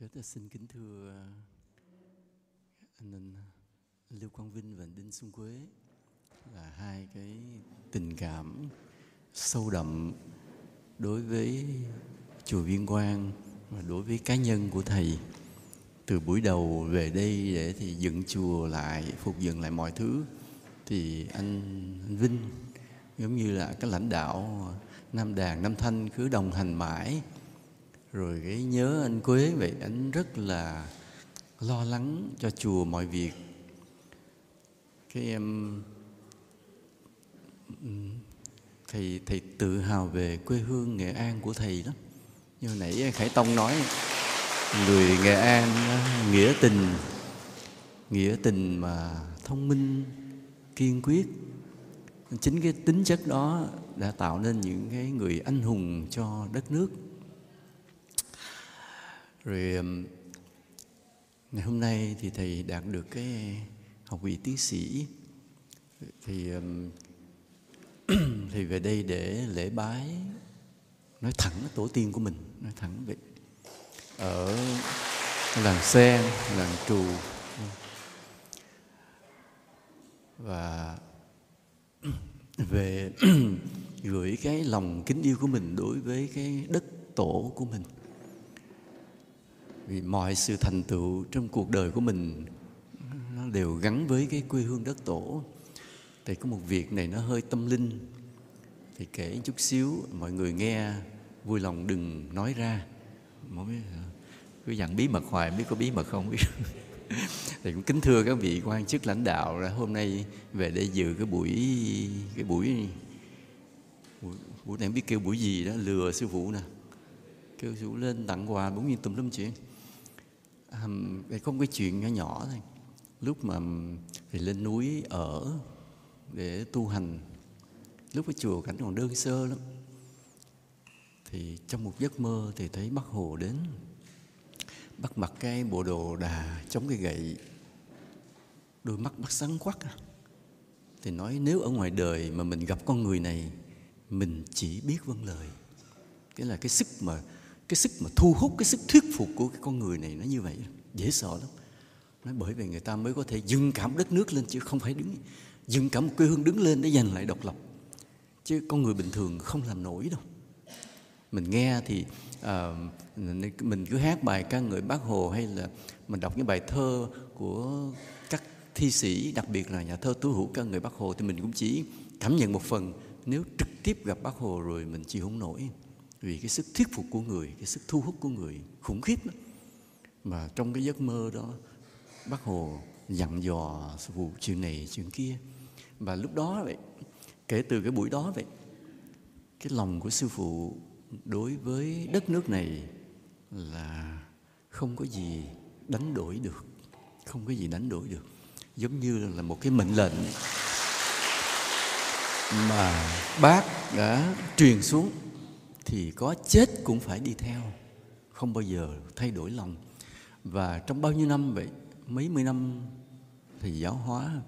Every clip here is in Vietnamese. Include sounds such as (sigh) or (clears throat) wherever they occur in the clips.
Chết xin kính thưa anh, anh Lưu Quang Vinh và anh Đinh Xuân Quế là hai cái tình cảm sâu đậm đối với chùa Viên Quang và đối với cá nhân của thầy. Từ buổi đầu về đây để thì dựng chùa lại phục dựng lại mọi thứ thì anh, anh Vinh giống như là cái lãnh đạo Nam Đàn Nam Thanh cứ đồng hành mãi rồi cái nhớ anh Quế vậy, anh rất là lo lắng cho chùa mọi việc. Cái em thầy thầy tự hào về quê hương Nghệ An của thầy lắm như nãy Khải Tông nói, người Nghệ An nghĩa tình nghĩa tình mà thông minh, kiên quyết. Chính cái tính chất đó đã tạo nên những cái người anh hùng cho đất nước rồi ngày hôm nay thì thầy đạt được cái học vị tiến sĩ. Thì thì (clears throat) về đây để lễ bái, nói thẳng tổ tiên của mình, nói thẳng vậy ở làng sen, làng trù. Và (clears throat) về (clears throat) gửi cái lòng kính yêu của mình đối với cái đất tổ của mình vì mọi sự thành tựu trong cuộc đời của mình nó đều gắn với cái quê hương đất tổ. Thì có một việc này nó hơi tâm linh. Thì kể chút xíu mọi người nghe vui lòng đừng nói ra. Mỗi ờ, cứ dặn bí mật hoài biết có bí mật không? Biết. (laughs) Thì cũng kính thưa các vị quan chức lãnh đạo là hôm nay về để dự cái buổi cái buổi buổi, buổi này biết kêu buổi gì đó lừa sư phụ nè. Kêu sư phụ lên tặng quà đúng như tùm lum chuyện à, không cái chuyện nhỏ nhỏ thôi. Lúc mà thì lên núi ở để tu hành lúc ở chùa cảnh còn đơn sơ lắm. Thì trong một giấc mơ thì thấy bác hồ đến bắt mặc cái bộ đồ đà chống cái gậy. Đôi mắt bắt sáng quắc à. thì nói nếu ở ngoài đời mà mình gặp con người này mình chỉ biết vâng lời. Cái là cái sức mà cái sức mà thu hút cái sức thuyết phục của cái con người này nó như vậy dễ sợ lắm. Nói bởi vì người ta mới có thể dừng cảm đất nước lên chứ không phải đứng dừng cảm quê hương đứng lên để giành lại độc lập. Chứ con người bình thường không làm nổi đâu. Mình nghe thì uh, mình cứ hát bài ca ngợi bác hồ hay là mình đọc những bài thơ của các thi sĩ đặc biệt là nhà thơ tú hữu ca ngợi bác hồ thì mình cũng chỉ cảm nhận một phần nếu trực tiếp gặp bác hồ rồi mình chịu không nổi vì cái sức thuyết phục của người, cái sức thu hút của người khủng khiếp đó. mà trong cái giấc mơ đó, bác hồ dặn dò vụ chuyện này, chuyện kia. Và lúc đó vậy, kể từ cái buổi đó vậy, cái lòng của sư phụ đối với đất nước này là không có gì đánh đổi được, không có gì đánh đổi được. Giống như là một cái mệnh lệnh mà bác đã truyền xuống thì có chết cũng phải đi theo, không bao giờ thay đổi lòng. Và trong bao nhiêu năm, vậy mấy mươi năm thì giáo hóa,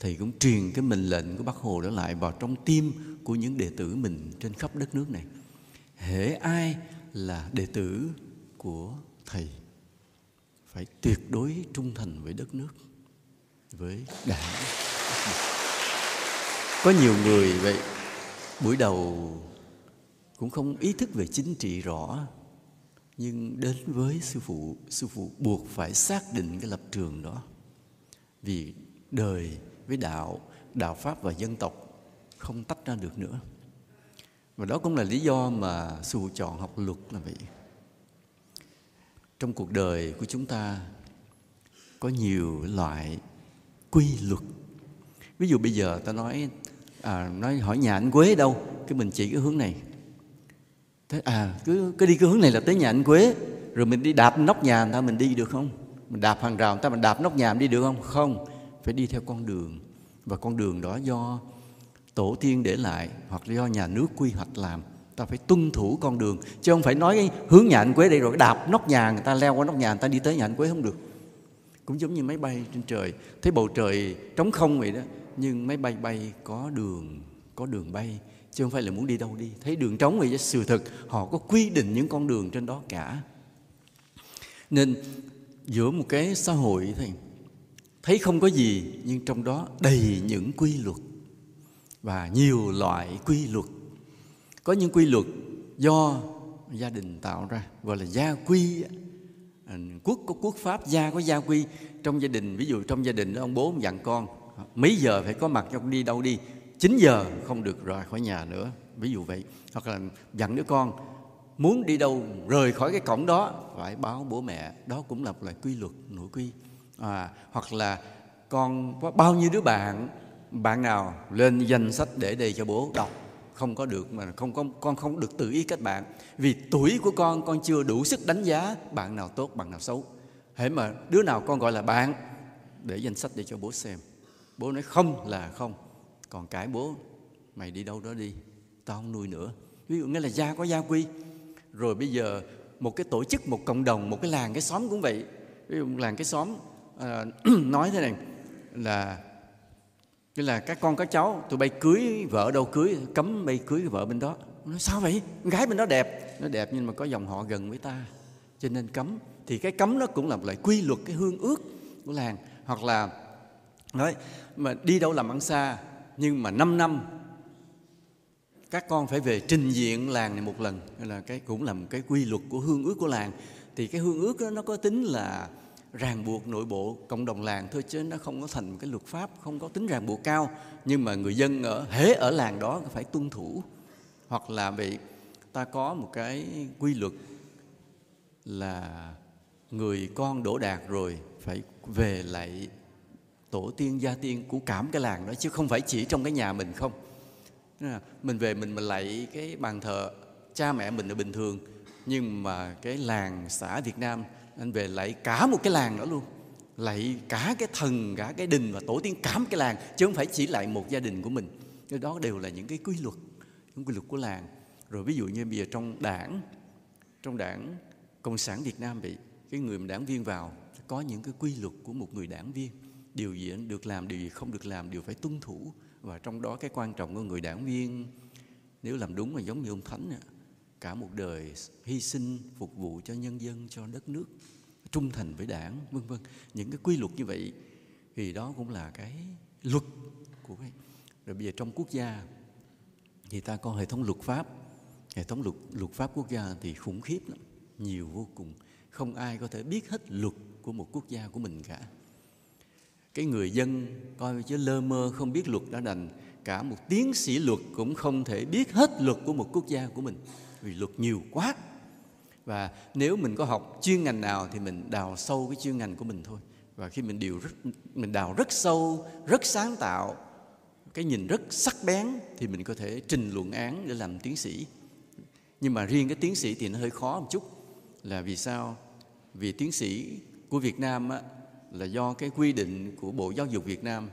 thầy cũng truyền cái mệnh lệnh của bác hồ đó lại vào trong tim của những đệ tử mình trên khắp đất nước này. Hễ ai là đệ tử của thầy, phải tuyệt đối trung thành với đất nước, với đảng. Có nhiều người, vậy, buổi đầu cũng không ý thức về chính trị rõ. Nhưng đến với sư phụ sư phụ buộc phải xác định cái lập trường đó. Vì đời với đạo đạo pháp và dân tộc không tách ra được nữa. Và đó cũng là lý do mà sư phụ chọn học luật là vậy. Trong cuộc đời của chúng ta có nhiều loại quy luật. Ví dụ bây giờ ta nói à, nói hỏi nhà anh quế đâu cái mình chỉ cái hướng này thế à cứ cứ đi cái hướng này là tới nhà anh quế, rồi mình đi đạp nóc nhà người ta, mình đi được không? Mình đạp hàng rào người ta, mình đạp nóc nhà mình đi được không? Không, phải đi theo con đường. Và con đường đó do tổ tiên để lại, hoặc do nhà nước quy hoạch làm. Ta phải tuân thủ con đường, chứ không phải nói cái hướng nhà anh quế đây rồi đạp nóc nhà người ta, leo qua nóc nhà người ta, đi tới nhà anh quế không được. Cũng giống như máy bay trên trời. Thấy bầu trời trống không vậy đó, nhưng máy bay bay có đường có đường bay chứ không phải là muốn đi đâu đi. Thấy đường trống thì sự thực họ có quy định những con đường trên đó cả. Nên giữa một cái xã hội thì thấy không có gì, nhưng trong đó đầy những quy luật và nhiều loại quy luật. Có những quy luật do gia đình tạo ra, gọi là gia quy à, quốc có quốc pháp, gia có gia quy. Trong gia đình, ví dụ trong gia đình ông bố dặn con, mấy giờ phải có mặt cho con đi đâu đi? 9 giờ. Không được rời khỏi nhà nữa. Ví dụ vậy. Hoặc là dặn đứa con muốn đi đâu rời khỏi cái cổng đó? Phải báo bố mẹ. Đó cũng là một loại quy luật nội quy. À, hoặc là con có bao nhiêu đứa bạn bạn nào lên danh sách để đây cho bố đọc? Không có được mà không có con không được tự ý kết bạn. Vì tuổi của con con chưa đủ sức đánh giá bạn nào tốt bạn nào xấu. Hễ mà đứa nào con gọi là bạn để danh sách để cho bố xem. Bố nói không là không còn cãi bố mày đi đâu đó đi tao không nuôi nữa. Ví dụ nghĩa là gia có gia quy. Rồi bây giờ một cái tổ chức một cộng đồng một cái làng cái xóm cũng vậy. Ví dụ làng cái xóm à, (clears throat) nói thế này là cái là các con các cháu tụi bay cưới vợ đâu cưới cấm bay cưới vợ bên đó. Nói sao vậy? Gái bên đó đẹp. Nó đẹp nhưng mà có dòng họ gần với ta cho nên cấm. Thì cái cấm nó cũng là một loại quy luật cái hương ước của làng. Hoặc là nói mà đi đâu làm ăn xa nhưng mà 5 năm các con phải về trình diện làng này một lần. Nên là cái cũng là một cái quy luật của hương ước của làng. Thì cái hương ước đó, nó có tính là ràng buộc nội bộ cộng đồng làng thôi chứ nó không có thành một cái luật pháp không có tính ràng buộc cao. Nhưng mà người dân ở hễ ở làng đó phải tuân thủ. Hoặc là bị ta có một cái quy luật là người con đổ đạt rồi phải về lại tổ tiên gia tiên của cảm cái làng đó, chứ không phải chỉ trong cái nhà mình không. Mình về mình mình lạy cái bàn thờ, cha mẹ mình là bình thường, nhưng mà cái làng xã Việt Nam, anh về lạy cả một cái làng đó luôn. Lạy cả cái thần, cả cái đình và tổ tiên cả một cái làng, chứ không phải chỉ lại một gia đình của mình. Cái đó đều là những cái quy luật, những quy luật của làng. Rồi ví dụ như bây giờ trong đảng trong đảng cộng sản Việt Nam bị cái người mà đảng viên vào, có những cái quy luật của một người đảng viên điều gì được làm, điều gì không được làm đều phải tuân thủ. Và trong đó cái quan trọng của người đảng viên, nếu làm đúng là giống như ông thánh cả một đời hy sinh phục vụ cho nhân dân, cho đất nước, trung thành với đảng, vân vân. Những cái quy luật như vậy thì đó cũng là cái luật của cái rồi bây giờ trong quốc gia thì ta có hệ thống luật pháp. Hệ thống luật luật pháp quốc gia thì khủng khiếp lắm, nhiều vô cùng. Không ai có thể biết hết luật của một quốc gia của mình cả cái người dân coi chứ lơ mơ không biết luật đã đành. Cả một tiến sĩ luật cũng không thể biết hết luật của một quốc gia của mình. Vì luật nhiều quá. Và nếu mình có học chuyên ngành nào thì mình đào sâu cái chuyên ngành của mình thôi. Và khi mình điều rất mình đào rất sâu rất sáng tạo cái nhìn rất sắc bén thì mình có thể trình luận án để làm tiến sĩ. Nhưng mà riêng cái tiến sĩ thì nó hơi khó một chút. Là vì sao? Vì tiến sĩ của Việt Nam á, là do cái quy định của Bộ Giáo dục Việt Nam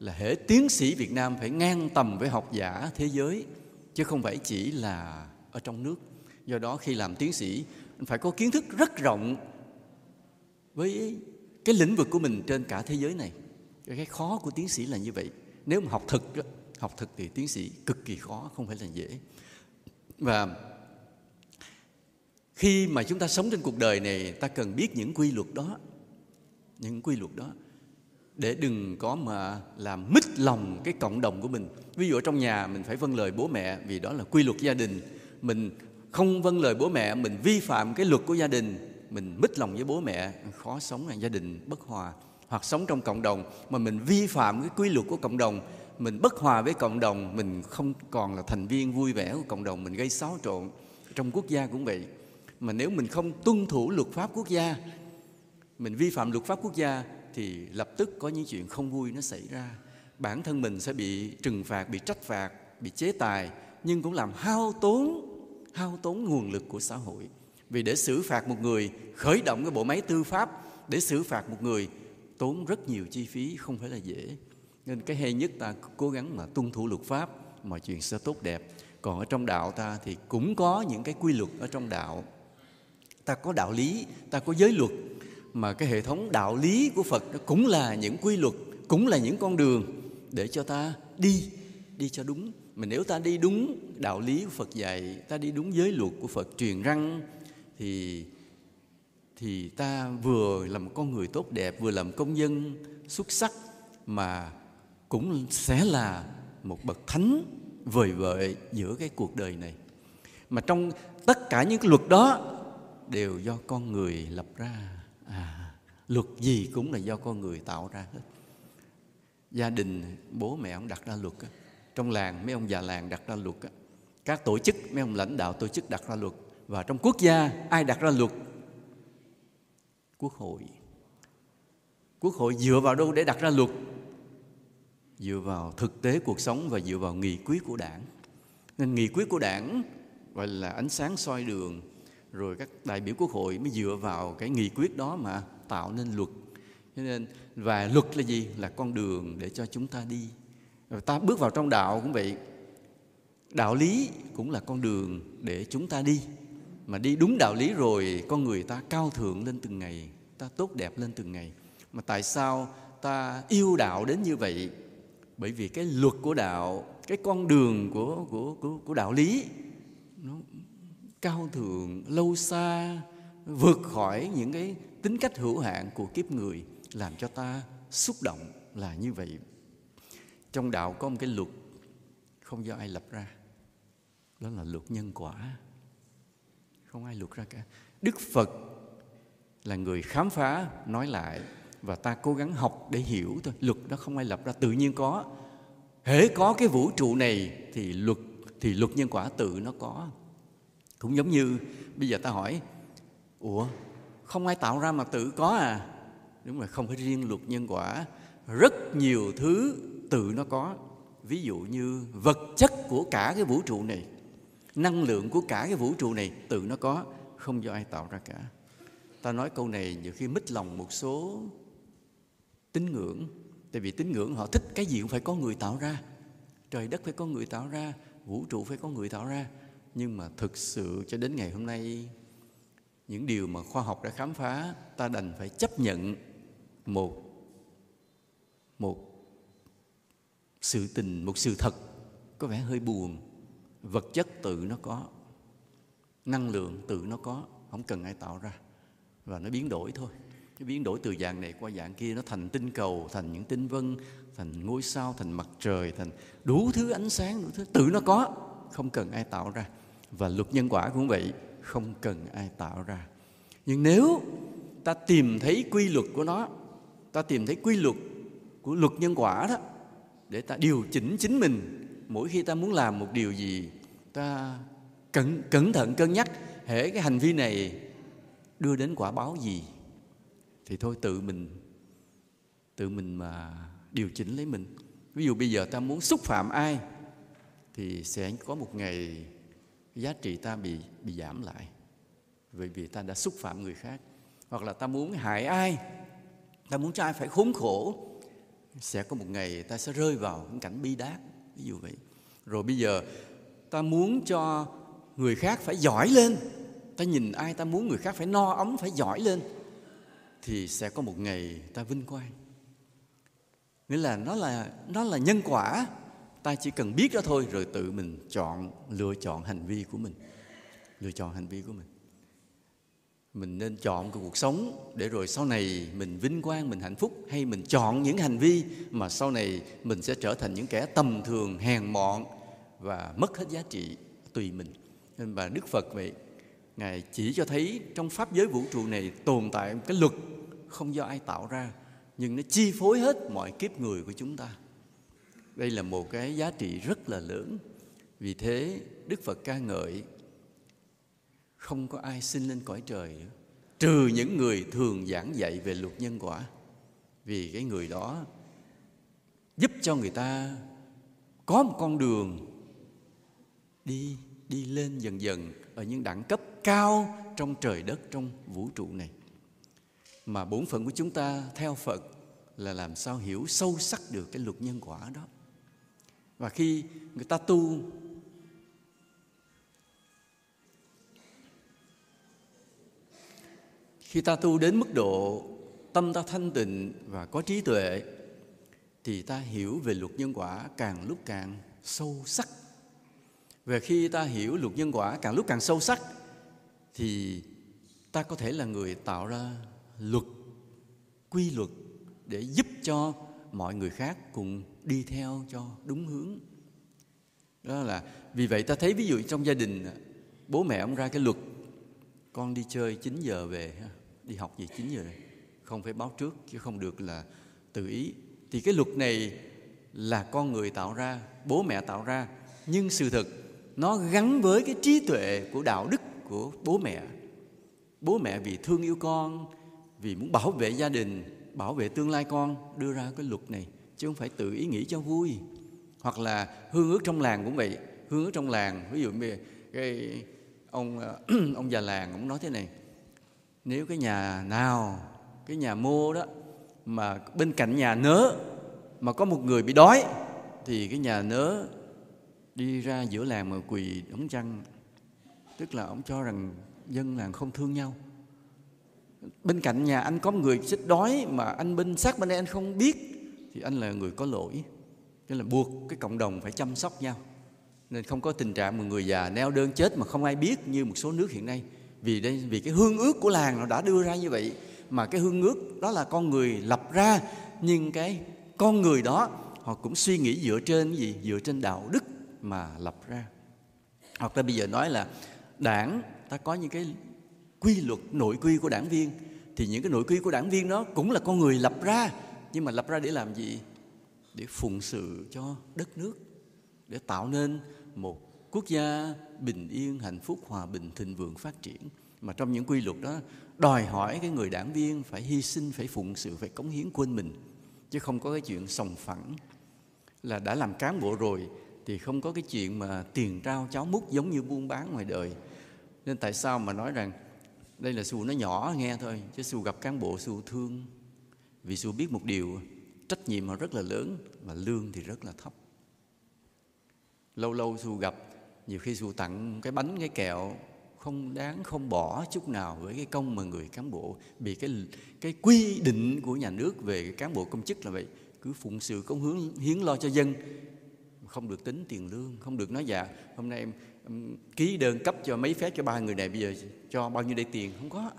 là hệ tiến sĩ Việt Nam phải ngang tầm với học giả thế giới chứ không phải chỉ là ở trong nước. Do đó khi làm tiến sĩ phải có kiến thức rất rộng với cái lĩnh vực của mình trên cả thế giới này. Cái khó của tiến sĩ là như vậy. Nếu mà học thực học thực thì tiến sĩ cực kỳ khó, không phải là dễ. Và khi mà chúng ta sống trên cuộc đời này ta cần biết những quy luật đó những quy luật đó. Để đừng có mà làm mít lòng cái cộng đồng của mình. Ví dụ ở trong nhà mình phải vâng lời bố mẹ vì đó là quy luật gia đình. Mình không vâng lời bố mẹ, mình vi phạm cái luật của gia đình. Mình mít lòng với bố mẹ, khó sống là gia đình bất hòa. Hoặc sống trong cộng đồng mà mình vi phạm cái quy luật của cộng đồng, mình bất hòa với cộng đồng, mình không còn là thành viên vui vẻ của cộng đồng, mình gây xáo trộn. Trong quốc gia cũng vậy. Mà nếu mình không tuân thủ luật pháp quốc gia mình vi phạm luật pháp quốc gia thì lập tức có những chuyện không vui nó xảy ra. Bản thân mình sẽ bị trừng phạt, bị trách phạt, bị chế tài, nhưng cũng làm hao tốn hao tốn nguồn lực của xã hội. Vì để xử phạt một người khởi động cái bộ máy tư pháp, để xử phạt một người tốn rất nhiều chi phí, không phải là dễ. Nên cái hay nhất ta cố gắng mà tuân thủ luật pháp, mọi chuyện sẽ tốt đẹp. Còn ở trong đạo ta thì cũng có những cái quy luật ở trong đạo. Ta có đạo lý, ta có giới luật mà cái hệ thống đạo lý của Phật nó cũng là những quy luật, cũng là những con đường để cho ta đi, đi cho đúng. Mà nếu ta đi đúng đạo lý của Phật dạy, ta đi đúng giới luật của Phật truyền răng thì thì ta vừa là một con người tốt đẹp vừa làm công dân xuất sắc mà cũng sẽ là một bậc thánh vời vợi giữa cái cuộc đời này mà trong tất cả những cái luật đó đều do con người lập ra à, luật gì cũng là do con người tạo ra hết. Gia đình bố mẹ ông đặt ra luật trong làng mấy ông già làng đặt ra luật các tổ chức mấy ông lãnh đạo tổ chức đặt ra luật. Và trong quốc gia ai đặt ra luật? Quốc hội. Quốc hội dựa vào đâu để đặt ra luật? Dựa vào thực tế cuộc sống và dựa vào nghị quyết của đảng. Nên nghị quyết của đảng gọi là ánh sáng soi đường rồi các đại biểu quốc hội mới dựa vào cái nghị quyết đó mà tạo nên luật. Cho nên và luật là gì? Là con đường để cho chúng ta đi. Rồi ta bước vào trong đạo cũng vậy. Đạo lý cũng là con đường để chúng ta đi. Mà đi đúng đạo lý rồi con người ta cao thượng lên từng ngày ta tốt đẹp lên từng ngày. Mà tại sao ta yêu đạo đến như vậy? Bởi vì cái luật của đạo cái con đường của của của, của đạo lý nó cao thượng, lâu xa, vượt khỏi những cái tính cách hữu hạn của kiếp người làm cho ta xúc động là như vậy. Trong đạo có một cái luật, không do ai lập ra, đó là luật nhân quả. Không ai luật ra cả. Đức phật là người khám phá, nói lại, và ta cố gắng học để hiểu thôi. Luật đó không ai lập ra, tự nhiên có. Hễ có cái vũ trụ này thì luật thì luật nhân quả tự nó có cũng giống như bây giờ ta hỏi, ủa, không ai tạo ra mà tự có à? Đúng rồi, không phải riêng luật nhân quả. Rất nhiều thứ tự nó có. Ví dụ như vật chất của cả cái vũ trụ này, năng lượng của cả cái vũ trụ này, tự nó có, không do ai tạo ra cả. Ta nói câu này nhiều khi mít lòng một số tín ngưỡng, tại vì tín ngưỡng họ thích cái gì cũng phải có người tạo ra. Trời đất phải có người tạo ra, vũ trụ phải có người tạo ra nhưng mà thực sự cho đến ngày hôm nay, những điều mà khoa học đã khám phá, ta đành phải chấp nhận một một sự tình, một sự thật. Có vẻ hơi buồn. Vật chất tự nó có, năng lượng tự nó có, không cần ai tạo ra. Và nó biến đổi thôi. Cái biến đổi từ dạng này qua dạng kia, nó thành tinh cầu, thành những tinh vân, thành ngôi sao, thành mặt trời, thành đủ thứ ánh sáng, đủ thứ, tự nó có, không cần ai tạo ra và luật nhân quả cũng vậy, không cần ai tạo ra. Nhưng nếu ta tìm thấy quy luật của nó, ta tìm thấy quy luật của luật nhân quả đó, để ta điều chỉnh chính mình, mỗi khi ta muốn làm một điều gì, ta cẩn cẩn thận, cân nhắc, hễ cái hành vi này đưa đến quả báo gì, thì thôi tự mình tự mình mà điều chỉnh lấy mình. Ví dụ bây giờ ta muốn xúc phạm ai, thì sẽ có một ngày giá trị ta bị bị giảm lại bởi vì ta đã xúc phạm người khác. Hoặc là ta muốn hại ai, ta muốn cho ai phải khốn khổ, sẽ có một ngày ta sẽ rơi vào những cảnh bi đát. Ví dụ vậy. Rồi bây giờ ta muốn cho người khác phải giỏi lên. Ta nhìn ai ta muốn người khác phải no ấm, phải giỏi lên, thì sẽ có một ngày ta vinh quang. Nghĩa là nó là nó là nhân quả ta chỉ cần biết đó thôi, rồi tự mình chọn, lựa chọn hành vi của mình. Lựa chọn hành vi của mình. Mình nên chọn cái cuộc sống để rồi sau này mình vinh quang, mình hạnh phúc, hay mình chọn những hành vi mà sau này mình sẽ trở thành những kẻ tầm thường, hèn mọn và mất hết giá trị tùy mình. Nên bà đức phật vậy, ngài chỉ cho thấy trong pháp giới vũ trụ này tồn tại một cái luật không do ai tạo ra, nhưng nó chi phối hết mọi kiếp người của chúng ta đây là một cái giá trị rất là lớn. Vì thế, đức phật ca ngợi, không có ai sinh lên cõi trời nữa, trừ những người thường giảng dạy về luật nhân quả. Vì cái người đó giúp cho người ta có một con đường đi đi lên dần dần ở những đẳng cấp cao trong trời đất, trong vũ trụ này. Mà bổn phận của chúng ta theo Phật là làm sao hiểu sâu sắc được cái luật nhân quả đó và khi người ta tu, khi ta tu đến mức độ tâm ta thanh tịnh và có trí tuệ, thì ta hiểu về luật nhân quả càng lúc càng sâu sắc. Về khi ta hiểu luật nhân quả càng lúc càng sâu sắc, thì ta có thể là người tạo ra luật, quy luật để giúp cho mọi người khác cùng đi theo cho đúng hướng. Đó là vì vậy ta thấy ví dụ trong gia đình, bố mẹ ông ra cái luật, con đi chơi 9 giờ về đi học gì 9 giờ? Không phải báo trước, chứ không được là tự ý. Thì cái luật này là con người tạo ra, bố mẹ tạo ra, nhưng sự thật nó gắn với cái trí tuệ của đạo đức của bố mẹ. Bố mẹ vì thương yêu con, vì muốn bảo vệ gia đình bảo vệ tương lai con, đưa ra cái luật này, chứ không phải tự ý nghĩ cho vui. Hoặc là hương ước trong làng cũng vậy. Hương ước trong làng, ví dụ như cái ông ờ, (clears throat) ông già làng cũng nói thế này. Nếu cái nhà nào, cái nhà mô đó mà bên cạnh nhà nớ mà có một người bị đói, thì cái nhà nớ đi ra giữa làng mà quỳ đóng chăn tức là ông cho rằng dân làng không thương nhau bên cạnh nhà anh có người chết đói mà anh bên sát bên đây anh không biết, thì anh là người có lỗi. Nên là buộc cái cộng đồng phải chăm sóc nhau. Nên không có tình trạng một người già neo đơn chết mà không ai biết như một số nước hiện nay. Vì đây, vì cái hương ước của làng nó đã đưa ra như vậy, mà cái hương ước đó là con người lập ra, nhưng cái con người đó họ cũng suy nghĩ dựa trên gì? Dựa trên đạo đức mà lập ra. Hoặc ta bây giờ nói là đảng ta có những cái quy luật nội quy của đảng viên, thì những cái nội quy của đảng viên đó cũng là con người lập ra. Nhưng mà lập ra để làm gì? Để phụng sự cho đất nước, để tạo nên một quốc gia bình yên, hạnh phúc, hòa bình, thịnh vượng, phát triển. Mà trong những quy luật đó, đòi hỏi cái người đảng viên phải hy sinh, phải phụng sự, phải cống hiến quên mình. Chứ không có cái chuyện sòng phẳng. Là đã làm cán bộ rồi, thì không có cái chuyện mà tiền trao, cháo múc giống như buôn bán ngoài đời. Nên tại sao mà nói rằng đây là xu nó nhỏ nghe thôi, chứ xu gặp cán bộ, xu thương. Vì xu biết một điều, trách nhiệm họ rất là lớn và lương thì rất là thấp. Lâu lâu xu gặp, nhiều khi xu tặng cái bánh, cái kẹo, không đáng, không bỏ chút nào với cái công mà người cán bộ. Vì cái cái quy định của nhà nước về cán bộ công chức là vậy, cứ phụng sự công hướng, hiến lo cho dân. Không được tính tiền lương, không được nói dạ. Hôm nay em ký đơn cấp cho mấy phép cho ba người này bây giờ cho bao nhiêu đây tiền? Không có.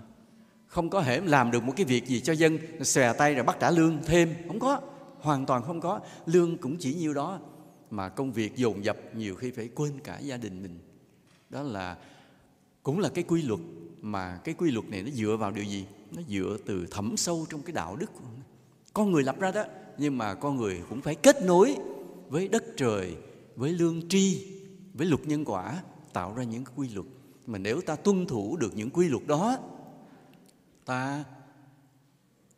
Không có thể làm được một cái việc gì cho dân xòe tay rồi bắt trả lương thêm. Không có. Hoàn toàn không có. Lương cũng chỉ nhiêu đó mà công việc dồn dập nhiều khi phải quên cả gia đình mình. Đó là, cũng là cái quy luật mà cái quy luật này nó dựa vào điều gì? Nó dựa từ thẩm sâu trong cái đạo đức con người lập ra đó, nhưng mà con người cũng phải kết nối với đất trời, với lương tri với luật nhân quả tạo ra những cái quy luật. Mà nếu ta tuân thủ được những quy luật đó, ta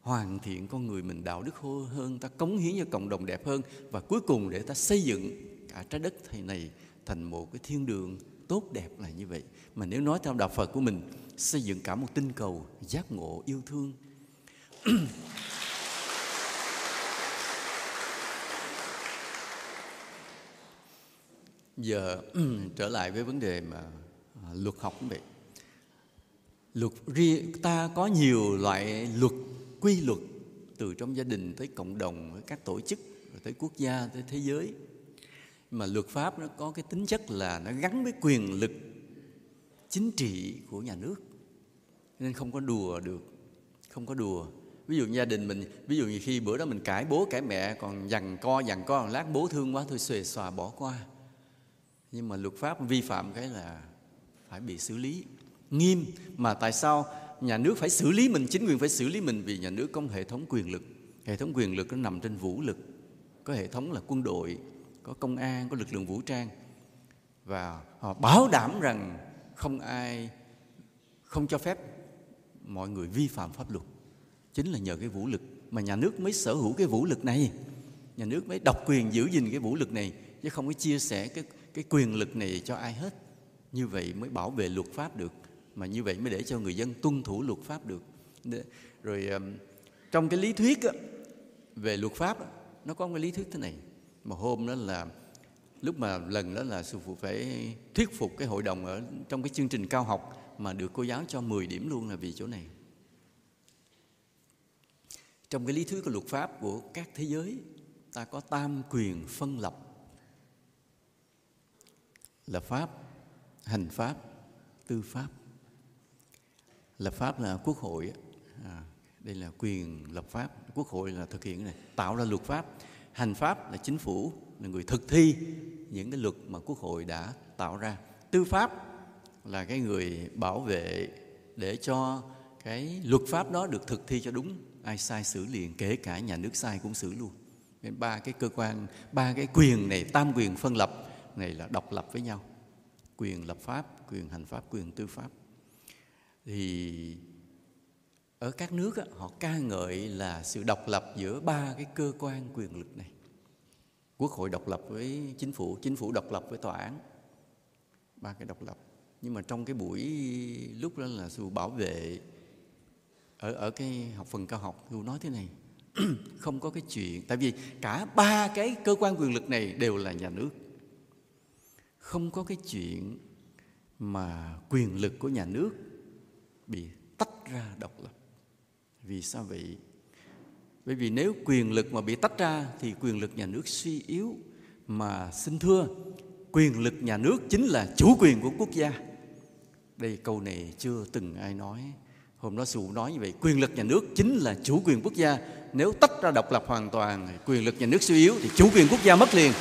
hoàn thiện con người mình, đạo đức hơn, ta cống hiến cho cộng đồng đẹp hơn, và cuối cùng để ta xây dựng cả trái đất thầy này thành một cái thiên đường tốt đẹp là như vậy. Mà nếu nói theo đạo Phật của mình, xây dựng cả một tinh cầu giác ngộ yêu thương. (clears throat) giờ (clears throat) trở lại với vấn đề mà à, luật học cũng vậy luật riêng ta có nhiều loại luật quy luật từ trong gia đình tới cộng đồng tới các tổ chức tới quốc gia tới thế giới. Mà luật pháp nó có cái tính chất là nó gắn với quyền lực chính trị của nhà nước nên không có đùa được không có đùa. Ví dụ gia đình mình ví dụ như khi bữa đó mình cãi bố cãi mẹ còn dằn co dằn co lát bố thương quá thôi xuề xòa bỏ qua nhưng mà luật pháp vi phạm cái là phải bị xử lý. Nghiêm, mà tại sao nhà nước phải xử lý mình, chính quyền phải xử lý mình? Vì nhà nước có hệ thống quyền lực. Hệ thống quyền lực nó nằm trên vũ lực. Có hệ thống là quân đội, có công an, có lực lượng vũ trang. Và họ bảo đảm rằng không ai, không cho phép mọi người vi phạm pháp luật. Chính là nhờ cái vũ lực mà nhà nước mới sở hữu cái vũ lực này. Nhà nước mới độc quyền giữ gìn cái vũ lực này, chứ không có chia sẻ cái cái quyền lực này cho ai hết. Như vậy mới bảo vệ luật pháp được, mà như vậy mới để cho người dân tuân thủ luật pháp được. Rồi trong cái lý thuyết về luật pháp nó có một cái lý thuyết thế này. Mà hôm đó là, lúc mà lần đó là sư phụ phải thuyết phục cái hội đồng ở trong cái chương trình cao học mà được cô giáo cho 10 điểm luôn là vì chỗ này. Trong cái lý thuyết của luật pháp của các thế giới, ta có tam quyền phân lập là pháp hành pháp tư pháp. Lập pháp là quốc hội à, đây là quyền lập pháp. Quốc hội là thực hiện cái này tạo ra luật pháp. Hành pháp là chính phủ là người thực thi những cái luật mà quốc hội đã tạo ra. Tư pháp là cái người bảo vệ để cho cái luật pháp đó được thực thi cho đúng. Ai sai xử liền kể cả nhà nước sai cũng xử luôn. Nên ba cái cơ quan ba cái quyền này tam quyền phân lập này là độc lập với nhau. Quyền lập pháp, quyền hành pháp, quyền tư pháp. Thì ở các nước họ ca ngợi là sự độc lập giữa ba cái cơ quan quyền lực này. Quốc hội độc lập với chính phủ chính phủ độc lập với tòa án. Ba cái độc lập. Nhưng mà trong cái buổi lúc đó là sự bảo vệ ở ở cái học phần cao học, tôi nói thế này, (clears throat) không có cái chuyện, tại vì cả ba cái cơ quan quyền lực này đều là nhà nước không có cái chuyện mà quyền lực của nhà nước bị tách ra độc lập. Vì sao vậy? Bởi vì nếu quyền lực mà bị tách ra thì quyền lực nhà nước suy yếu mà xin thưa, quyền lực nhà nước chính là chủ quyền của quốc gia. Đây câu này chưa từng ai nói. Hôm đó sụ nói như vậy, quyền lực nhà nước chính là chủ quyền quốc gia. Nếu tách ra độc lập hoàn toàn, quyền lực nhà nước suy yếu thì chủ quyền quốc gia mất liền.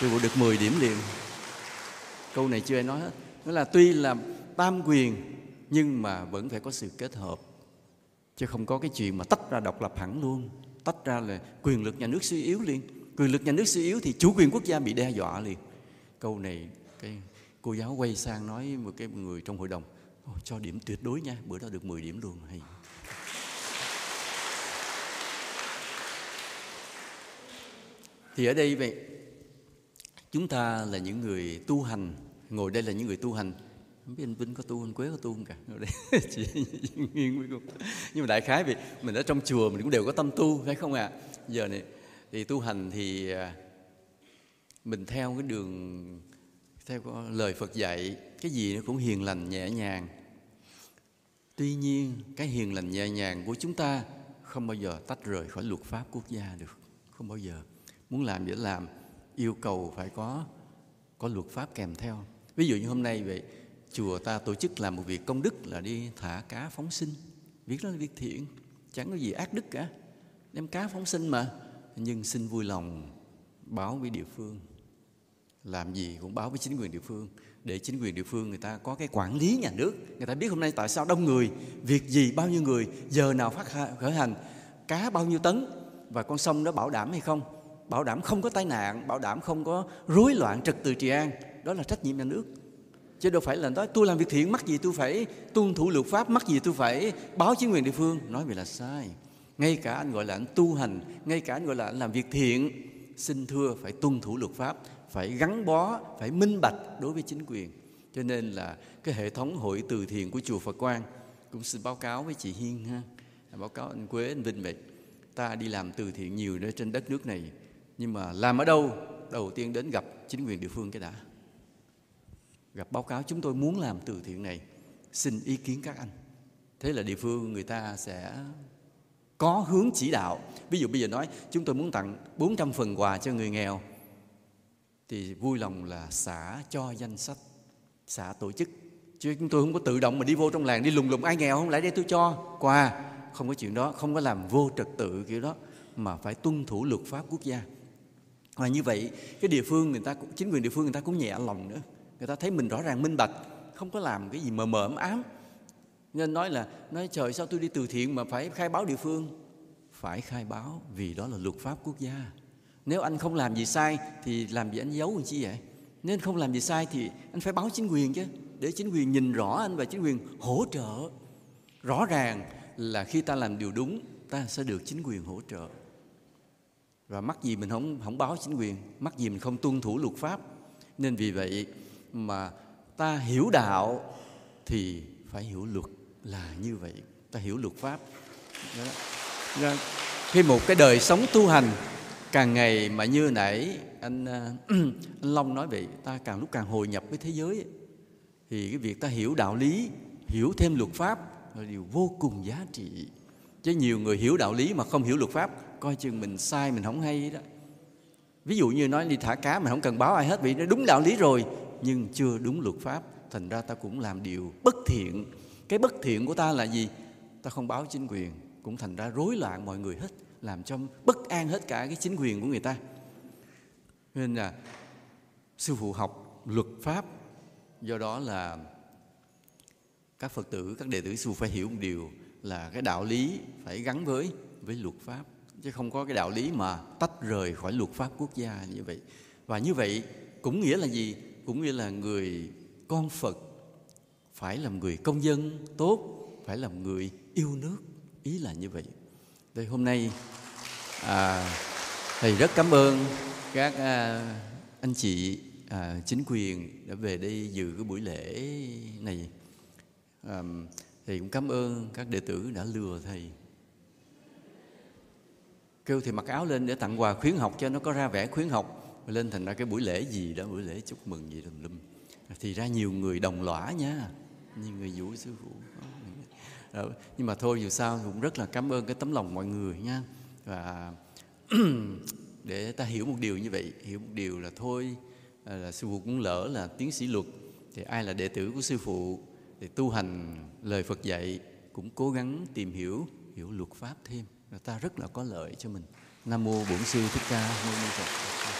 Tôi được 10 điểm liền câu này chưa ai nói hết. Nghĩa là tuy là tam quyền, nhưng mà vẫn phải có sự kết hợp, chứ không có cái chuyện mà tách ra độc lập hẳn luôn. Tách ra là quyền lực nhà nước suy yếu liền. Quyền lực nhà nước suy yếu thì chủ quyền quốc gia bị đe dọa liền. Câu này, cái cô giáo quay sang nói một cái người trong hội đồng cho điểm tuyệt đối nha, bữa đó được 10 điểm luôn, hay. Thì ở đây vậy, chúng ta là những người tu hành ngồi đây là những người tu hành. Không biết anh Vinh có tu anh Quế có tu không cả? Ngồi đây. (laughs) Chỉ (laughs) nghiêng với cô. Nhưng mà đại khái vì mình ở trong chùa mình cũng đều có tâm tu, phải không ạ? À? giờ này, thì tu hành thì à, mình theo cái đường, theo lời Phật dạy, cái gì nó cũng hiền lành, nhẹ nhàng. Tuy nhiên, cái hiền lành, nhẹ nhàng của chúng ta không bao giờ tách rời khỏi luật pháp quốc gia được. Không bao giờ. Muốn làm gì làm. Yêu cầu phải có có luật pháp kèm theo ví dụ như hôm nay vậy, chùa ta tổ chức làm một việc công đức là đi thả cá phóng sinh. Việc đó là việc thiện, chẳng có gì ác đức cả. Đem cá phóng sinh mà, nhưng xin vui lòng báo với địa phương. Làm gì cũng báo với chính quyền địa phương. Để chính quyền địa phương người ta có cái quản lý nhà nước. Người ta biết hôm nay tại sao đông người, việc gì bao nhiêu người, giờ nào phát khởi hành, cá bao nhiêu tấn, và con sông đó bảo đảm hay không? Bảo đảm không có tai nạn, bảo đảm không có rối loạn trật tự trị an đó là trách nhiệm nhà nước. Chứ đâu phải là nói, tôi làm việc thiện, mắc gì tôi phải tuân thủ luật pháp, mắc gì tôi phải báo chính quyền địa phương. Nói vậy là sai. Ngay cả anh gọi là anh tu hành, ngay cả anh gọi là anh làm việc thiện, xin thưa phải tuân thủ luật pháp, phải gắn bó, phải minh bạch đối với chính quyền. Cho nên là cái hệ thống hội từ thiện của chùa Phật Quang, cũng xin báo cáo với chị Hiên ha. Báo cáo anh Quế, anh Vinh vậy ta đi làm từ thiện nhiều nơi trên đất nước này, nhưng mà làm ở đâu? Đầu tiên đến gặp chính quyền địa phương cái đã gặp báo cáo chúng tôi muốn làm từ thiện này, xin ý kiến các anh. Thế là địa phương người ta sẽ có hướng chỉ đạo. Ví dụ bây giờ nói, chúng tôi muốn tặng 400 phần quà cho người nghèo, thì vui lòng là xã cho danh sách xã tổ chức. Chứ chúng tôi không có tự động mà đi vô trong làng đi lùng lùng, ai nghèo không? Lại đây tôi cho quà. Không có chuyện đó, không có làm vô trật tự kiểu đó, mà phải tuân thủ luật pháp quốc gia. Và như vậy, cái địa phương người ta cũng, chính quyền địa phương người ta cũng nhẹ lòng nữa người ta thấy mình rõ ràng, minh bạch, không có làm cái gì mờ mờ ấm ám. Nên nói là, nói trời, sao tôi đi từ thiện mà phải khai báo địa phương? Phải khai báo vì đó là luật pháp quốc gia. Nếu anh không làm gì sai thì làm gì anh giấu làm chi vậy? Nên không làm gì sai thì anh phải báo chính quyền chứ. Để chính quyền nhìn rõ anh và chính quyền hỗ trợ. Rõ ràng là khi ta làm điều đúng, ta sẽ được chính quyền hỗ trợ. Và mắc gì mình không không báo chính quyền, mắc gì mình không tuân thủ luật pháp. Nên vì vậy mà ta hiểu đạo thì phải hiểu luật là như vậy. Ta hiểu luật pháp. Đó. Dạ. khi một cái đời sống tu hành càng ngày mà như nãy anh, à, (clears throat) anh Long nói vậy ta càng lúc càng hồi nhập với thế giới thì cái việc ta hiểu đạo lý hiểu thêm luật pháp là điều vô cùng giá trị. Chứ nhiều người hiểu đạo lý mà không hiểu luật pháp coi chừng mình sai mình không hay đó. Ví dụ như nói đi thả cá mà không cần báo ai hết vì nó đúng đạo lý rồi nhưng chưa đúng luật pháp, thành ra ta cũng làm điều bất thiện. Cái bất thiện của ta là gì? Ta không báo chính quyền, cũng thành ra rối loạn mọi người hết, làm cho bất an hết cả cái chính quyền của người ta. Nên là sư phụ học luật pháp, do đó là các phật tử, các đệ tử sư phụ phải hiểu một điều là cái đạo lý phải gắn với với luật pháp. Chứ không có cái đạo lý mà tách rời khỏi luật pháp quốc gia như vậy. Và như vậy cũng nghĩa là gì? Cũng như là người con phật phải làm người công dân tốt phải làm người yêu nước. Ý là như vậy. Đây hôm nay à, thầy rất cảm ơn các à, anh chị à, chính quyền đã về đây dự cái buổi lễ này. À, thầy cũng cảm ơn các đệ tử đã lừa thầy. Kêu thì mặc áo lên để tặng quà khuyến học cho nó có ra vẻ khuyến học lên thành ra cái buổi lễ gì đó buổi lễ chúc mừng gì tùm lum. Thì ra nhiều người đồng lõa nha. Nhiều người vũ sư phụ. Rồi, nhưng mà thôi dù sao cũng rất là cảm ơn cái tấm lòng mọi người nha. Và (clears throat) để ta hiểu một điều như vậy hiểu một điều là thôi à, là sư phụ cũng lỡ là tiến sĩ luật thì ai là đệ tử của sư phụ thì tu hành lời Phật dạy cũng cố gắng tìm hiểu hiểu luật pháp thêm. Là ta rất là có lợi cho mình. Nam mô bổn sư thích ca mâu ni phật.